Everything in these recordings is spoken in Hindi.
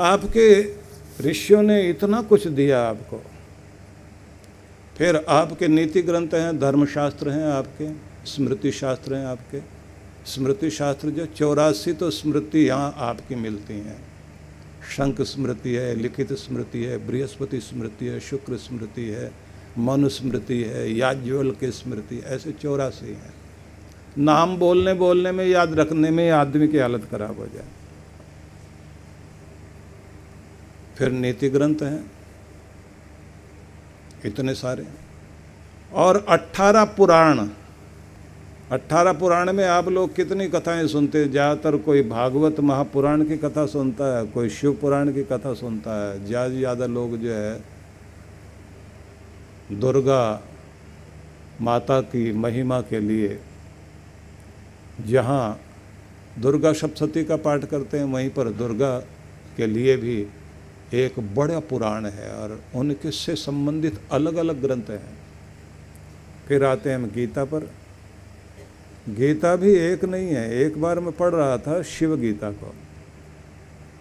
आपके ऋषियों ने इतना कुछ दिया आपको। फिर आपके नीति ग्रंथ हैं, धर्मशास्त्र हैं आपके स्मृति शास्त्र हैं आपके। स्मृति शास्त्र जो चौरासी तो स्मृति यहाँ आपकी मिलती हैं। शंख स्मृति है, लिखित स्मृति है, बृहस्पति स्मृति है, शुक्र स्मृति है, मनु स्मृति है, याज्ञवल की स्मृति, ऐसे चौरासी हैं। नाम बोलने बोलने में, याद रखने में आदमी की हालत खराब हो जाए फिर नीति ग्रंथ हैं। इतने सारे। और अट्ठारह पुराण अट्ठारह पुराण में आप लोग कितनी कथाएँ सुनते हैं? ज़्यादातर कोई भागवत महापुराण की कथा सुनता है, कोई शिव पुराण की कथा सुनता है। ज़्यादा ज़्यादा लोग जो है, दुर्गा माता की महिमा के लिए जहाँ दुर्गा सप्तती का पाठ करते हैं, वहीं पर दुर्गा के लिए भी एक बड़ा पुराण है और उनके से संबंधित अलग अलग ग्रंथ हैं। फिर आते हैं हम गीता पर। गीता भी एक नहीं है, एक बार मैं पढ़ रहा था शिव गीता को।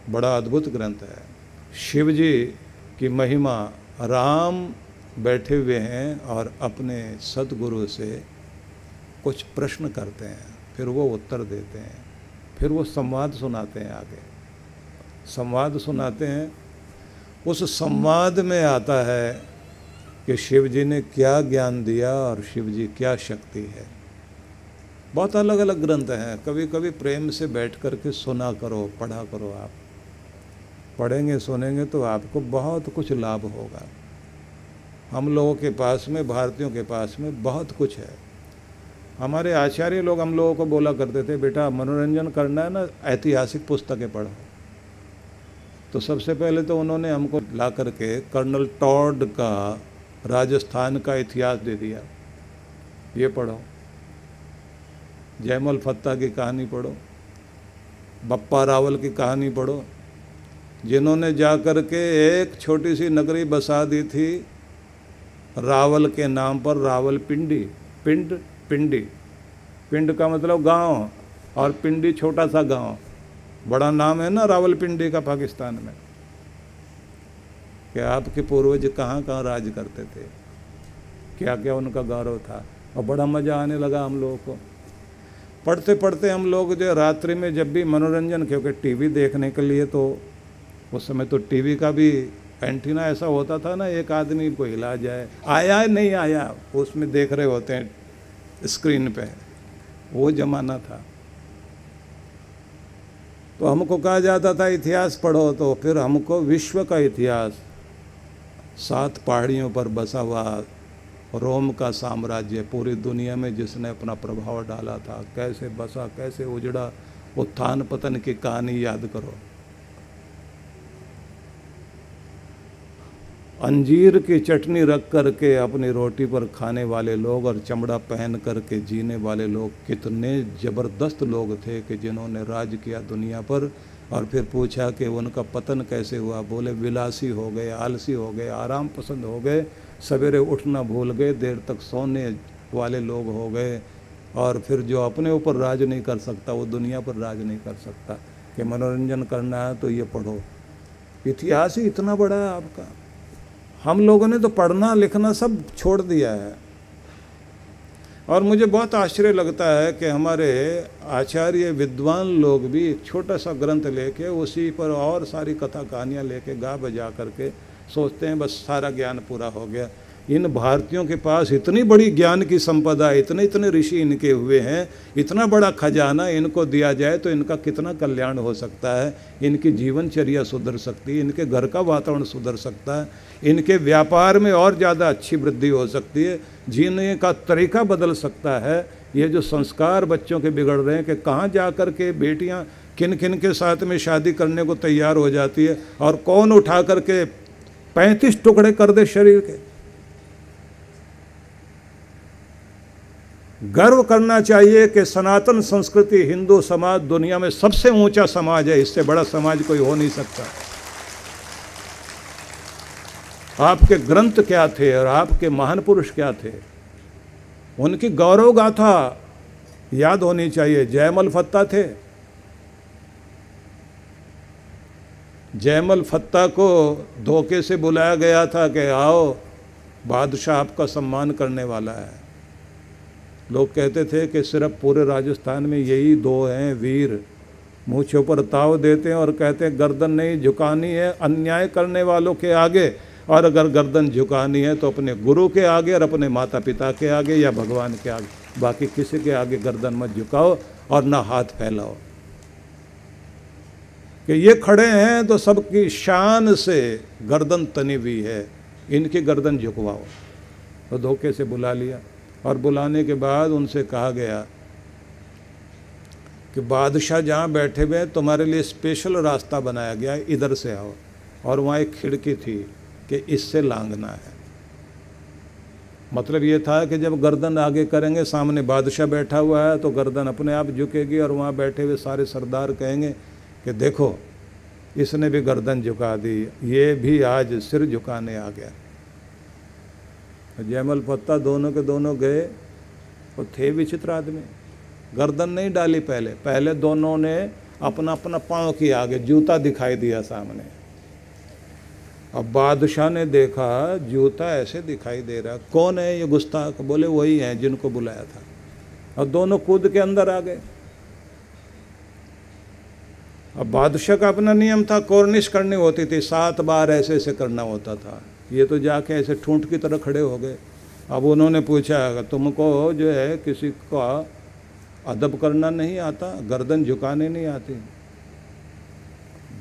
बड़ा अद्भुत ग्रंथ है। शिव जी की महिमा राम बैठे हुए हैं और अपने सदगुरु से कुछ प्रश्न करते हैं, फिर वो उत्तर देते हैं, फिर वो संवाद सुनाते हैं आगे। संवाद सुनाते हैं उस संवाद में आता है कि शिव जी ने क्या ज्ञान दिया और शिव जी क्या शक्ति है। बहुत अलग अलग ग्रंथ हैं। कभी कभी प्रेम से बैठ कर के सुना करो, पढ़ा करो आप। पढ़ेंगे, सुनेंगे तो आपको बहुत कुछ लाभ होगा। हम लोगों के पास में, भारतीयों के पास में बहुत कुछ है। हमारे आचार्य लोग हम लोगों को बोला करते थे, बेटा, मनोरंजन करना है ना, ऐतिहासिक पुस्तकें पढ़ो। तो सबसे पहले तो उन्होंने हमको ला करके कर्नल टॉड का राजस्थान का इतिहास दे दिया। ये पढ़ो। जयमल फत्ता की कहानी पढ़ो। बप्पा रावल की कहानी पढ़ो। जिन्होंने जा कर के एक छोटी सी नगरी बसा दी थी रावल के नाम पर, रावल पिंडी। पिंड पिंडी। पिंड का मतलब गाँव और पिंडी छोटा सा गाँव। बड़ा नाम है ना रावलपिंडी का पाकिस्तान में, कि आपके पूर्वज कहाँ कहाँ राज करते थे, क्या क्या उनका गौरव था, और बड़ा मज़ा आने लगा हम लोगों को। पढ़ते पढ़ते हम लोग जो रात्रि में जब भी मनोरंजन, क्योंकि टीवी देखने के लिए तो उस समय तो टीवी का भी एंटीना ऐसा होता था ना, एक आदमी को हिला जाए, आया नहीं आया, उसमें देख रहे होते हैं स्क्रीन पे, वो जमाना था। तो हमको कहा जाता था, इतिहास पढ़ो तो फिर हमको विश्व का इतिहास, सात पहाड़ियों पर बसा हुआ रोम का साम्राज्य, पूरी दुनिया में जिसने अपना प्रभाव डाला था, कैसे बसा, कैसे उजड़ा उत्थान पतन की कहानी याद करो। अंजीर की चटनी रख कर के अपनी रोटी पर खाने वाले लोग और चमड़ा पहन कर के जीने वाले लोग कितने ज़बरदस्त लोग थे कि जिन्होंने राज किया दुनिया पर और फिर पूछा कि उनका पतन कैसे हुआ। बोले, विलासी हो गए, आलसी हो गए, आराम पसंद हो गए, सवेरे उठना भूल गए, देर तक सोने वाले लोग हो गए और फिर जो अपने ऊपर राज नहीं कर सकता, वो दुनिया पर राज नहीं कर सकता। कि मनोरंजन करना है तो ये पढ़ो। इतिहास ही इतना बड़ा है आपका। हम लोगों ने तो पढ़ना लिखना सब छोड़ दिया है। और मुझे बहुत आश्चर्य लगता है कि हमारे आचार्य विद्वान लोग भी एक छोटा सा ग्रंथ लेके उसी पर और सारी कथा कहानियाँ लेके गा बजा करके सोचते हैं, बस सारा ज्ञान पूरा हो गया। इन भारतीयों के पास इतनी बड़ी ज्ञान की संपदा इतने इतने ऋषि इनके हुए हैं, इतना बड़ा खजाना इनको दिया जाए तो इनका कितना कल्याण हो सकता है? इनकी जीवनचर्या सुधर सकती है, इनके घर का वातावरण सुधर सकता है, इनके व्यापार में और ज़्यादा अच्छी वृद्धि हो सकती है, जीने का तरीका बदल सकता है। ये जो संस्कार बच्चों के बिगड़ रहे हैं कि कहाँ जा कर के बेटियाँ किन किन के साथ में शादी करने को तैयार हो जाती है और कौन उठा करके पैंतीस टुकड़े कर दे शरीर के? गर्व करना चाहिए कि सनातन संस्कृति हिंदू समाज दुनिया में सबसे ऊँचा समाज है, इससे बड़ा समाज कोई हो नहीं सकता। आपके ग्रंथ क्या थे और आपके महान पुरुष क्या थे? उनकी गौरव गाथा याद होनी चाहिए। जयमल फत्ता थे। जयमल फत्ता को धोखे से बुलाया गया था कि आओ, बादशाह आपका सम्मान करने वाला है। लोग कहते थे कि सिर्फ़ पूरे राजस्थान में यही दो हैं वीर। मूछों पर ताव देते हैं और कहते हैं, गर्दन नहीं झुकानी है, अन्याय करने वालों के आगे। और अगर गर्दन झुकानी है तो अपने गुरु के आगे और अपने माता पिता के आगे या भगवान के आगे। बाकी किसी के आगे गर्दन मत झुकाओ और ना हाथ फैलाओ। कि ये खड़े हैं तो सबकी शान से गर्दन तनी हुई है। इनकी गर्दन झुकवाओ। तो धोखे से बुला लिया। और बुलाने के बाद उनसे कहा गया कि बादशाह जहाँ बैठे हुए तुम्हारे लिए स्पेशल रास्ता बनाया गया है, इधर से आओ। और वहाँ एक खिड़की थी कि इससे लांगना है। मतलब ये था कि जब गर्दन आगे करेंगे, सामने बादशाह बैठा हुआ है तो गर्दन अपने आप झुकेगी और वहाँ बैठे हुए सारे सरदार कहेंगे कि देखो, इसने भी गर्दन झुका दी, ये भी आज सिर झुकाने आ गया। जयमल पत्ता दोनों के दोनों गए और थे विचित्र आदमी। गर्दन नहीं डाली पहले। पहले दोनों ने अपना अपना पाँव किया आगे जूता दिखाई दिया सामने। अब बादशाह ने देखा, जूता ऐसे दिखाई दे रहा कौन है ये गुस्ताख? बोले, वही है जिनको बुलाया था। और दोनों कूद के अंदर आ गए। अब बादशाह का अपना नियम था, कॉर्निश करनी होती थी। सात बार ऐसे ऐसे करना होता था। ये तो जाके ऐसे ठूंठ की तरह खड़े हो गए। अब उन्होंने पूछा, तुमको जो है किसी का अदब करना नहीं आता, गर्दन झुकाने नहीं आती?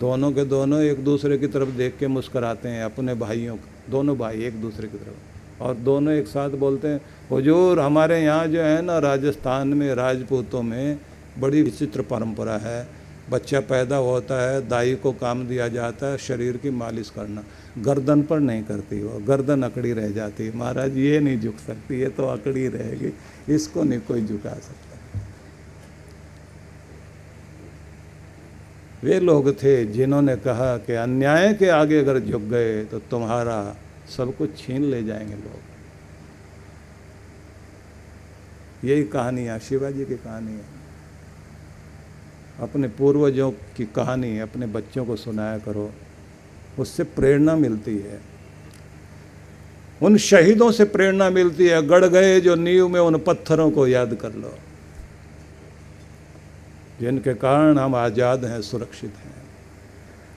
दोनों के दोनों एक दूसरे की तरफ़ देख के मुस्कराते हैं, अपने भाइयों दोनों भाई एक दूसरे की तरफ़। और दोनों एक साथ बोलते हैं, हजूर, हमारे यहाँ जो है ना, राजस्थान में, राजपूतों में बड़ी विचित्र परंपरा है। बच्चा पैदा होता है, दाई को काम दिया जाता है, शरीर की मालिश करना। गर्दन पर नहीं करती वो, गर्दन अकड़ी रह जाती है। महाराज, ये नहीं झुक सकती, ये तो अकड़ी रहेगी, इसको नहीं कोई झुका सकता। वे लोग थे जिन्होंने कहा कि अन्याय के आगे अगर झुक गए तो तुम्हारा सब कुछ छीन ले जाएँगे लोग। यही कहानी है, शिवाजी की कहानी है। अपने पूर्वजों की कहानी, अपने बच्चों को सुनाया करो, उससे प्रेरणा मिलती है। उन शहीदों से प्रेरणा मिलती है गढ़ गए जो नींव में उन पत्थरों को याद कर लो, जिनके कारण हम आज़ाद हैं, सुरक्षित हैं।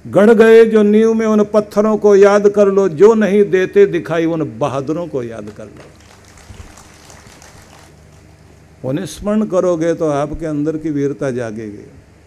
गढ़ गए जो नींव में उन पत्थरों को याद कर लो, जो नहीं देते दिखाई उन बहादुरों को याद कर लो। उन्हें स्मरण करोगे तो आपके अंदर की वीरता जागेगी।